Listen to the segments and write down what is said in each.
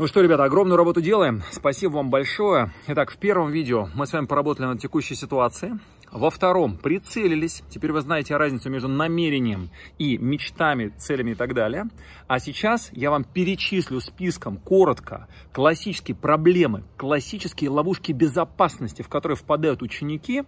Ну что, ребята, огромную работу делаем. Спасибо вам большое. Итак, в первом видео мы с вами поработали над текущей ситуацией. Во втором прицелились. Теперь вы знаете разницу между намерением и мечтами, целями и так далее. А сейчас я вам перечислю списком коротко классические проблемы, классические ловушки безопасности, в которые впадают ученики.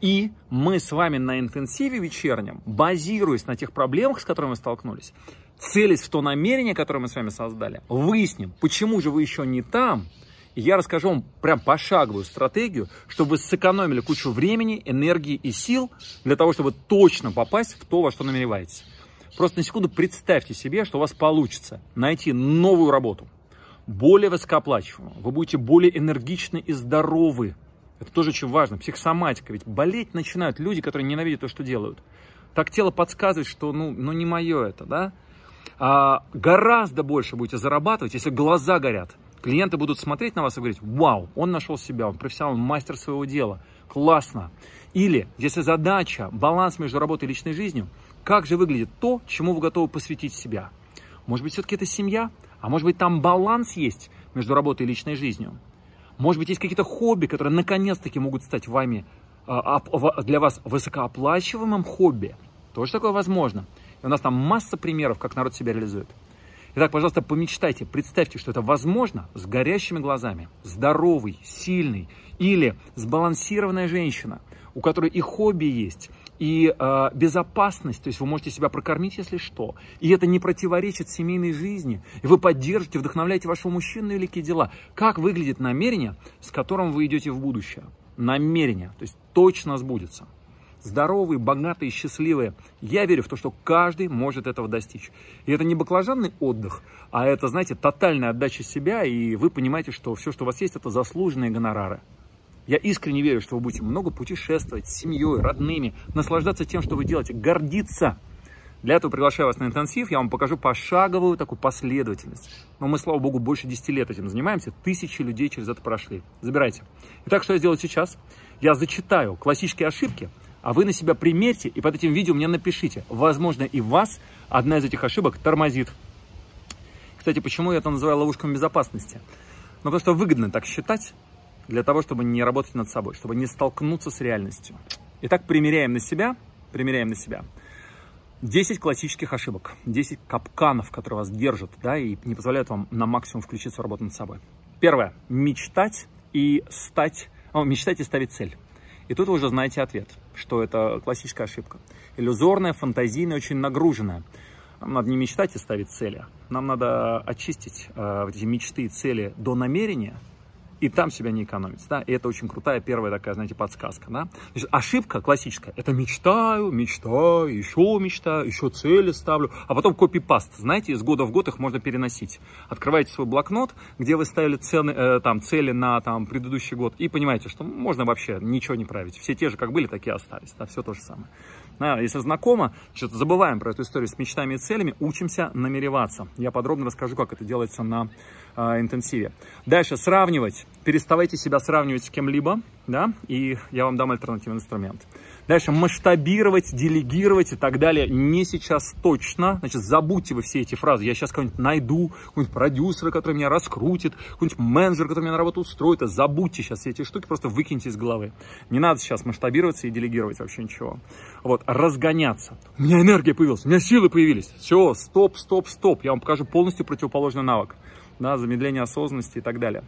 И мы с вами на интенсиве вечернем, базируясь на тех проблемах, с которыми мы столкнулись, целясь в то намерение, которое мы с вами создали, выясним, почему же вы еще не там, и я расскажу вам прям пошаговую стратегию, чтобы вы сэкономили кучу времени, энергии и сил для того, чтобы точно попасть в то, во что намереваетесь. Просто на секунду представьте себе, что у вас получится найти новую работу, более высокооплачиваемую, вы будете более энергичны и здоровы. Это тоже очень важно, психосоматика. Ведь болеть начинают люди, которые ненавидят то, что делают. Так тело подсказывает, что ну, ну не мое это, да? А, гораздо больше будете зарабатывать, если глаза горят. Клиенты будут смотреть на вас и говорить, вау, он нашел себя, он профессионал, мастер своего дела, классно. Или, если задача, баланс между работой и личной жизнью, как же выглядит то, чему вы готовы посвятить себя? Может быть, все-таки это семья? А может быть, там баланс есть между работой и личной жизнью? Может быть, есть какие-то хобби, которые наконец-таки могут стать вами, а, для вас высокооплачиваемым хобби? Тоже такое возможно. И у нас там масса примеров, как народ себя реализует. Итак, пожалуйста, помечтайте, представьте, что это возможно с горящими глазами, здоровый, сильный или сбалансированная женщина, у которой и хобби есть, и э, безопасность, то есть вы можете себя прокормить, если что, и это не противоречит семейной жизни, и вы поддержите, вдохновляете вашего мужчину и великие дела. Как выглядит намерение, с которым вы идете в будущее? Намерение, то есть точно сбудется здоровые, богатые, счастливые. Я верю в то, что каждый может этого достичь. И это не баклажанный отдых, а это, знаете, тотальная отдача себя, и вы понимаете, что все, что у вас есть, это заслуженные гонорары. Я искренне верю, что вы будете много путешествовать с семьей, родными, наслаждаться тем, что вы делаете, гордиться. Для этого приглашаю вас на интенсив, я вам покажу пошаговую такую последовательность. Но мы, слава богу, больше 10 лет этим занимаемся, тысячи людей через это прошли. Забирайте. Итак, что я сделаю сейчас? Я зачитаю классические ошибки, а вы на себя примерьте и под этим видео мне напишите. Возможно, и вас одна из этих ошибок тормозит. Кстати, почему я это называю ловушками безопасности? Ну, потому что выгодно так считать, для того, чтобы не работать над собой, чтобы не столкнуться с реальностью. Итак, примеряем на себя, примеряем на себя 10 классических ошибок, 10 капканов, которые вас держат, да, и не позволяют вам на максимум включиться в работу над собой. Первое. Мечтать и стать, о, мечтать и ставить цель. И тут вы уже знаете ответ, что это классическая ошибка. Иллюзорная, фантазийная, очень нагруженная. Нам надо не мечтать и ставить цели. Нам надо очистить э, эти мечты и цели до намерения, и там себя не экономить, да, и это очень крутая первая такая, знаете, подсказка, да. Значит, ошибка классическая, это мечтаю, мечтаю, еще мечтаю, еще цели ставлю, а потом копипаст, знаете, из года в год их можно переносить. Открываете свой блокнот, где вы ставили цены, э, там, цели на там, предыдущий год, и понимаете, что можно вообще ничего не править, все те же, как были, такие остались, да, все то же самое. Да, если знакомо, что-то забываем про эту историю с мечтами и целями, учимся намереваться. Я подробно расскажу, как это делается на э, интенсиве. Дальше, сравнивать. Переставайте себя сравнивать с кем-либо, да, и я вам дам альтернативный инструмент. Дальше масштабировать, делегировать и так далее. Не сейчас точно. Значит, забудьте вы все эти фразы. Я сейчас кого-нибудь найду, какого-нибудь продюсера, который меня раскрутит, какой-нибудь менеджер, который меня на работу устроит. Забудьте сейчас все эти штуки, просто выкиньте из головы. Не надо сейчас масштабироваться и делегировать вообще ничего. Вот, разгоняться. У меня энергия появилась, у меня силы появились. Все, стоп, стоп, стоп. Я вам покажу полностью противоположный навык да, замедление осознанности и так далее.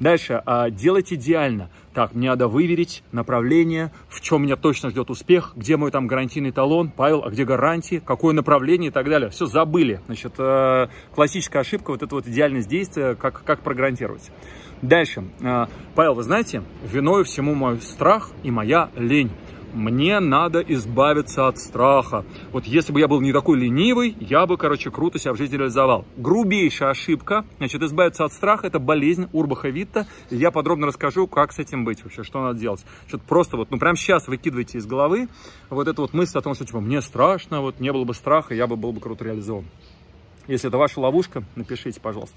Дальше, а, делать идеально. Так, мне надо выверить направление, в чем меня точно ждет успех, где мой там гарантийный талон, Павел, а где гарантии, какое направление и так далее. Все забыли. Значит, э, классическая ошибка, вот это вот идеальность действия, как, как прогарантировать. Дальше. Э, Павел, вы знаете, виной всему мой страх и моя лень мне надо избавиться от страха. Вот если бы я был не такой ленивый, я бы, короче, круто себя в жизни реализовал. Грубейшая ошибка. Значит, избавиться от страха – это болезнь Урбаха Витта. Я подробно расскажу, как с этим быть вообще, что надо делать. Что просто вот, ну, прямо сейчас выкидывайте из головы вот эту вот мысль о том, что, типа, мне страшно, вот не было бы страха, я бы был бы круто реализован. Если это ваша ловушка, напишите, пожалуйста.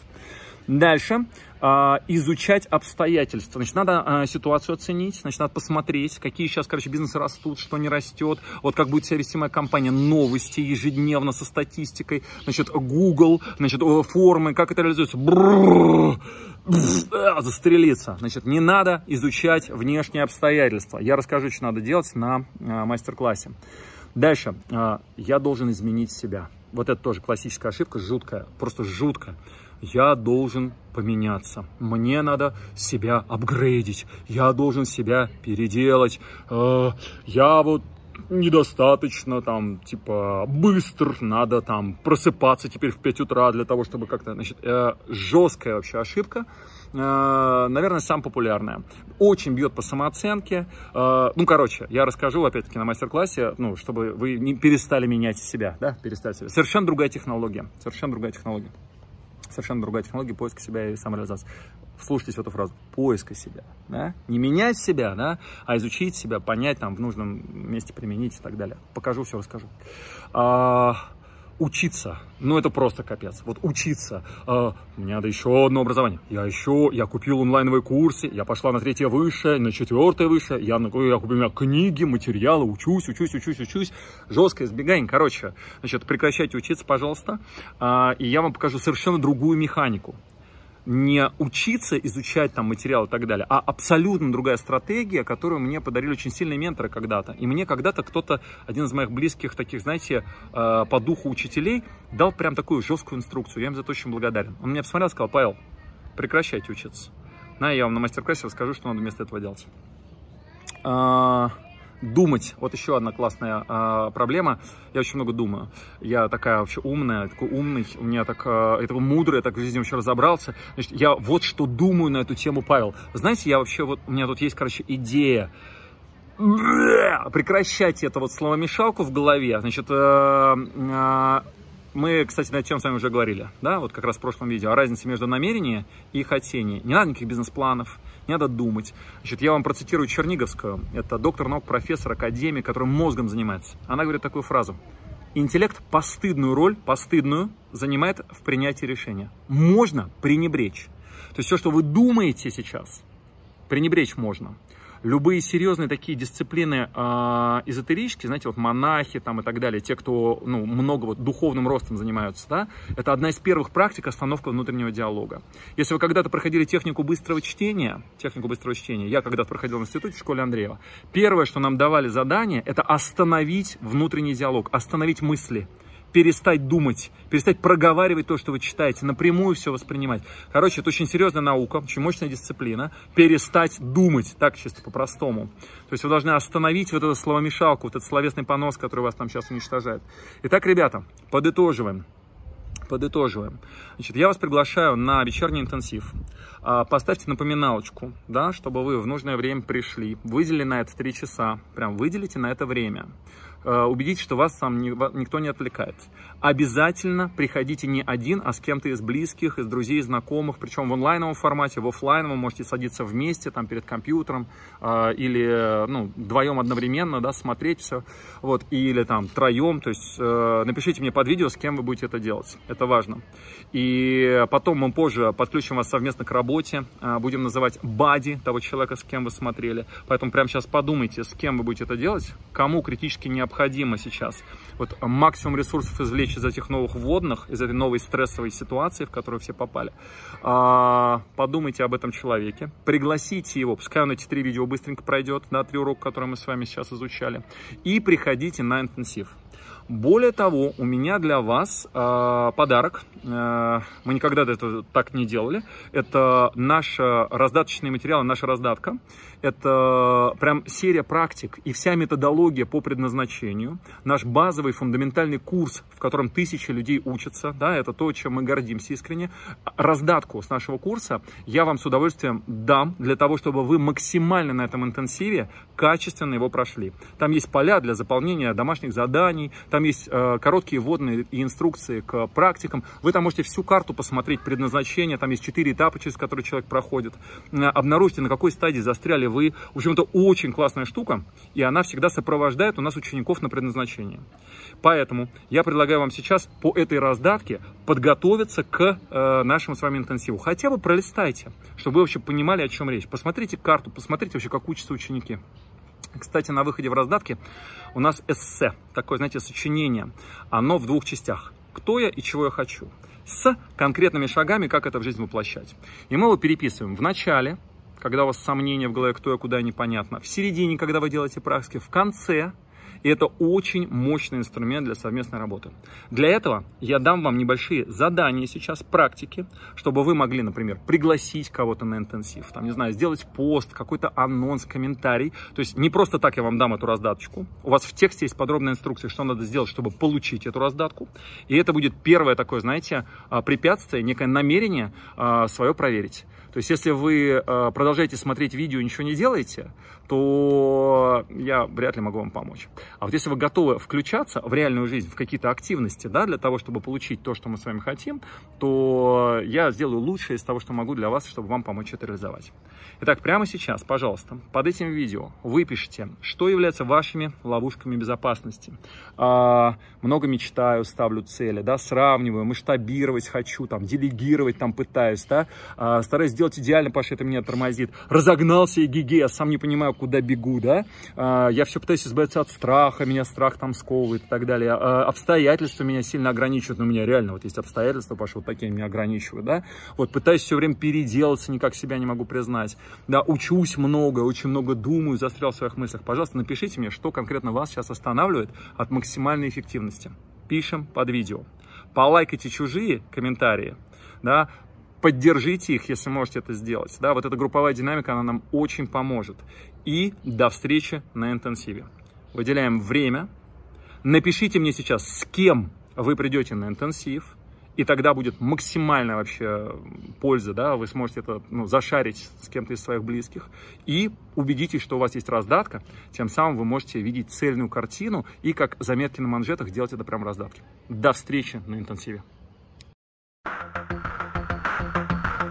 Дальше а, изучать обстоятельства. Значит, надо а, ситуацию оценить, значит, надо посмотреть, какие сейчас, короче, бизнесы растут, что не растет, вот как будет себя вести моя компания, новости ежедневно со статистикой, значит, Google, значит, формы, как это реализуется. Бррр, застрелиться. Значит, не надо изучать внешние обстоятельства. Я расскажу, что надо делать на а, мастер-классе. Дальше. А, я должен изменить себя. Вот это тоже классическая ошибка, жуткая, просто жуткая я должен поменяться. Мне надо себя апгрейдить. Я должен себя переделать. Э, я вот недостаточно там, типа, быстр, надо там просыпаться теперь в 5 утра для того, чтобы как-то, значит, э, жесткая вообще ошибка, э, наверное, самая популярная. Очень бьет по самооценке. Э, ну, короче, я расскажу, опять-таки, на мастер-классе, ну, чтобы вы не перестали менять себя, да, перестали себя. Совершенно другая технология, совершенно другая технология совершенно другая технология поиска себя и самореализации. Слушайтесь в эту фразу. Поиска себя. Да? Не менять себя, да, а изучить себя, понять, там, в нужном месте применить и так далее. Покажу, все расскажу. А, учиться. Ну, это просто капец. Вот учиться. А, мне надо еще одно образование. Я еще, я купил онлайновые курсы, я пошла на третье высшее, на четвертое высшее, я, я купил книги, материалы, учусь, учусь, учусь, учусь. Жесткое избегание. Короче, значит, прекращайте учиться, пожалуйста, а, и я вам покажу совершенно другую механику не учиться изучать там материал и так далее, а абсолютно другая стратегия, которую мне подарили очень сильные менторы когда-то. И мне когда-то кто-то, один из моих близких таких, знаете, э, по духу учителей, дал прям такую жесткую инструкцию. Я им за это очень благодарен. Он меня посмотрел и сказал, Павел, прекращайте учиться. На, я вам на мастер-классе расскажу, что надо вместо этого делать. Думать. Вот еще одна классная э, проблема. Я очень много думаю. Я такая вообще умная, такой умный. У меня так, э, я такой мудрый, я так в жизни вообще разобрался. Значит, я вот что думаю на эту тему, Павел. Знаете, я вообще вот, у меня тут есть, короче, идея. Прекращайте это вот словомешалку в голове. Значит, э, э, мы, кстати, на эту тему с вами уже говорили, да, вот как раз в прошлом видео, о разнице между намерением и хотением. Не надо никаких бизнес-планов, не надо думать. Значит, я вам процитирую Черниговскую, это доктор наук, профессор, академик, который мозгом занимается. Она говорит такую фразу. Интеллект постыдную роль, постыдную, занимает в принятии решения. Можно пренебречь. То есть все, что вы думаете сейчас, пренебречь можно любые серьезные такие дисциплины э, эзотерические, знаете, вот монахи там и так далее, те, кто ну, много вот духовным ростом занимаются, да, это одна из первых практик остановка внутреннего диалога. Если вы когда-то проходили технику быстрого чтения, технику быстрого чтения, я когда-то проходил в институте в школе Андреева, первое, что нам давали задание, это остановить внутренний диалог, остановить мысли перестать думать, перестать проговаривать то, что вы читаете, напрямую все воспринимать. Короче, это очень серьезная наука, очень мощная дисциплина. Перестать думать, так чисто по-простому. То есть вы должны остановить вот эту словомешалку, вот этот словесный понос, который вас там сейчас уничтожает. Итак, ребята, подытоживаем. Подытоживаем. Значит, я вас приглашаю на вечерний интенсив. А, поставьте напоминалочку, да, чтобы вы в нужное время пришли. Выделили на это 3 часа. Прям выделите на это время. Э, убедитесь, что вас сам никто не отвлекает. Обязательно приходите не один, а с кем-то из близких, из друзей, знакомых, причем в онлайновом формате, в офлайновом можете садиться вместе, там, перед компьютером, э, или, ну, вдвоем одновременно, да, смотреть все, вот, или там троем, то есть э, напишите мне под видео, с кем вы будете это делать, это важно. И потом мы позже подключим вас совместно к работе, будем называть бади того человека, с кем вы смотрели, поэтому прямо сейчас подумайте, с кем вы будете это делать, кому критически необходимо сейчас. Вот максимум ресурсов извлечь из этих новых вводных, из этой новой стрессовой ситуации, в которую все попали. А, подумайте об этом человеке, пригласите его, пускай он эти три видео быстренько пройдет, на три урока, которые мы с вами сейчас изучали, и приходите на интенсив. Более того, у меня для вас э, подарок. Э, мы никогда это так не делали. Это наш раздаточный материал, наша раздатка. Это прям серия практик и вся методология по предназначению. Наш базовый фундаментальный курс, в котором тысячи людей учатся. Да, это то, чем мы гордимся искренне. Раздатку с нашего курса я вам с удовольствием дам для того, чтобы вы максимально на этом интенсиве качественно его прошли. Там есть поля для заполнения домашних заданий, там есть э, короткие вводные инструкции к практикам. Вы там можете всю карту посмотреть, предназначение, там есть четыре этапа, через которые человек проходит. Э, обнаружите, на какой стадии застряли вы. В общем, это очень классная штука, и она всегда сопровождает у нас учеников на предназначение. Поэтому я предлагаю вам сейчас по этой раздатке подготовиться к э, нашему с вами интенсиву. Хотя бы пролистайте, чтобы вы вообще понимали, о чем речь. Посмотрите карту, посмотрите вообще, как учатся ученики. Кстати, на выходе в раздатке у нас эссе, такое, знаете, сочинение. Оно в двух частях. Кто я и чего я хочу. С конкретными шагами, как это в жизнь воплощать. И мы его переписываем в начале, когда у вас сомнения в голове, кто я, куда непонятно. В середине, когда вы делаете практики. В конце, и это очень мощный инструмент для совместной работы. Для этого я дам вам небольшие задания сейчас, практики, чтобы вы могли, например, пригласить кого-то на интенсив, там, не знаю, сделать пост, какой-то анонс, комментарий. То есть не просто так я вам дам эту раздаточку. У вас в тексте есть подробная инструкция, что надо сделать, чтобы получить эту раздатку. И это будет первое такое, знаете, а, препятствие, некое намерение а, свое проверить. То есть, если вы а, продолжаете смотреть видео и ничего не делаете, то я вряд ли могу вам помочь. А вот если вы готовы включаться в реальную жизнь, в какие-то активности, да, для того, чтобы получить то, что мы с вами хотим, то я сделаю лучшее из того, что могу для вас, чтобы вам помочь это реализовать. Итак, прямо сейчас, пожалуйста, под этим видео выпишите, что является вашими ловушками безопасности. А, много мечтаю, ставлю цели, да, сравниваю, масштабировать хочу, там, делегировать, там, пытаюсь, да, а, стараюсь сделать идеально, что это меня тормозит. Разогнался и гиге, я сам не понимаю, куда бегу, да, а, я все пытаюсь избавиться от страха, меня страх там сковывает и так далее, а, обстоятельства меня сильно ограничивают, но у меня реально вот есть обстоятельства, что вот такие меня ограничивают, да, вот пытаюсь все время переделаться, никак себя не могу признать, да, учусь много, очень много думаю, застрял в своих мыслях, пожалуйста, напишите мне, что конкретно вас сейчас останавливает от максимальной эффективности. Пишем под видео. Полайкайте чужие комментарии, да, поддержите их, если можете это сделать. Да, вот эта групповая динамика, она нам очень поможет. И до встречи на интенсиве. Выделяем время. Напишите мне сейчас, с кем вы придете на интенсив. И тогда будет максимальная вообще польза, да, вы сможете это ну, зашарить с кем-то из своих близких. И убедитесь, что у вас есть раздатка, тем самым вы можете видеть цельную картину и как заметки на манжетах делать это прямо раздатки. До встречи на интенсиве.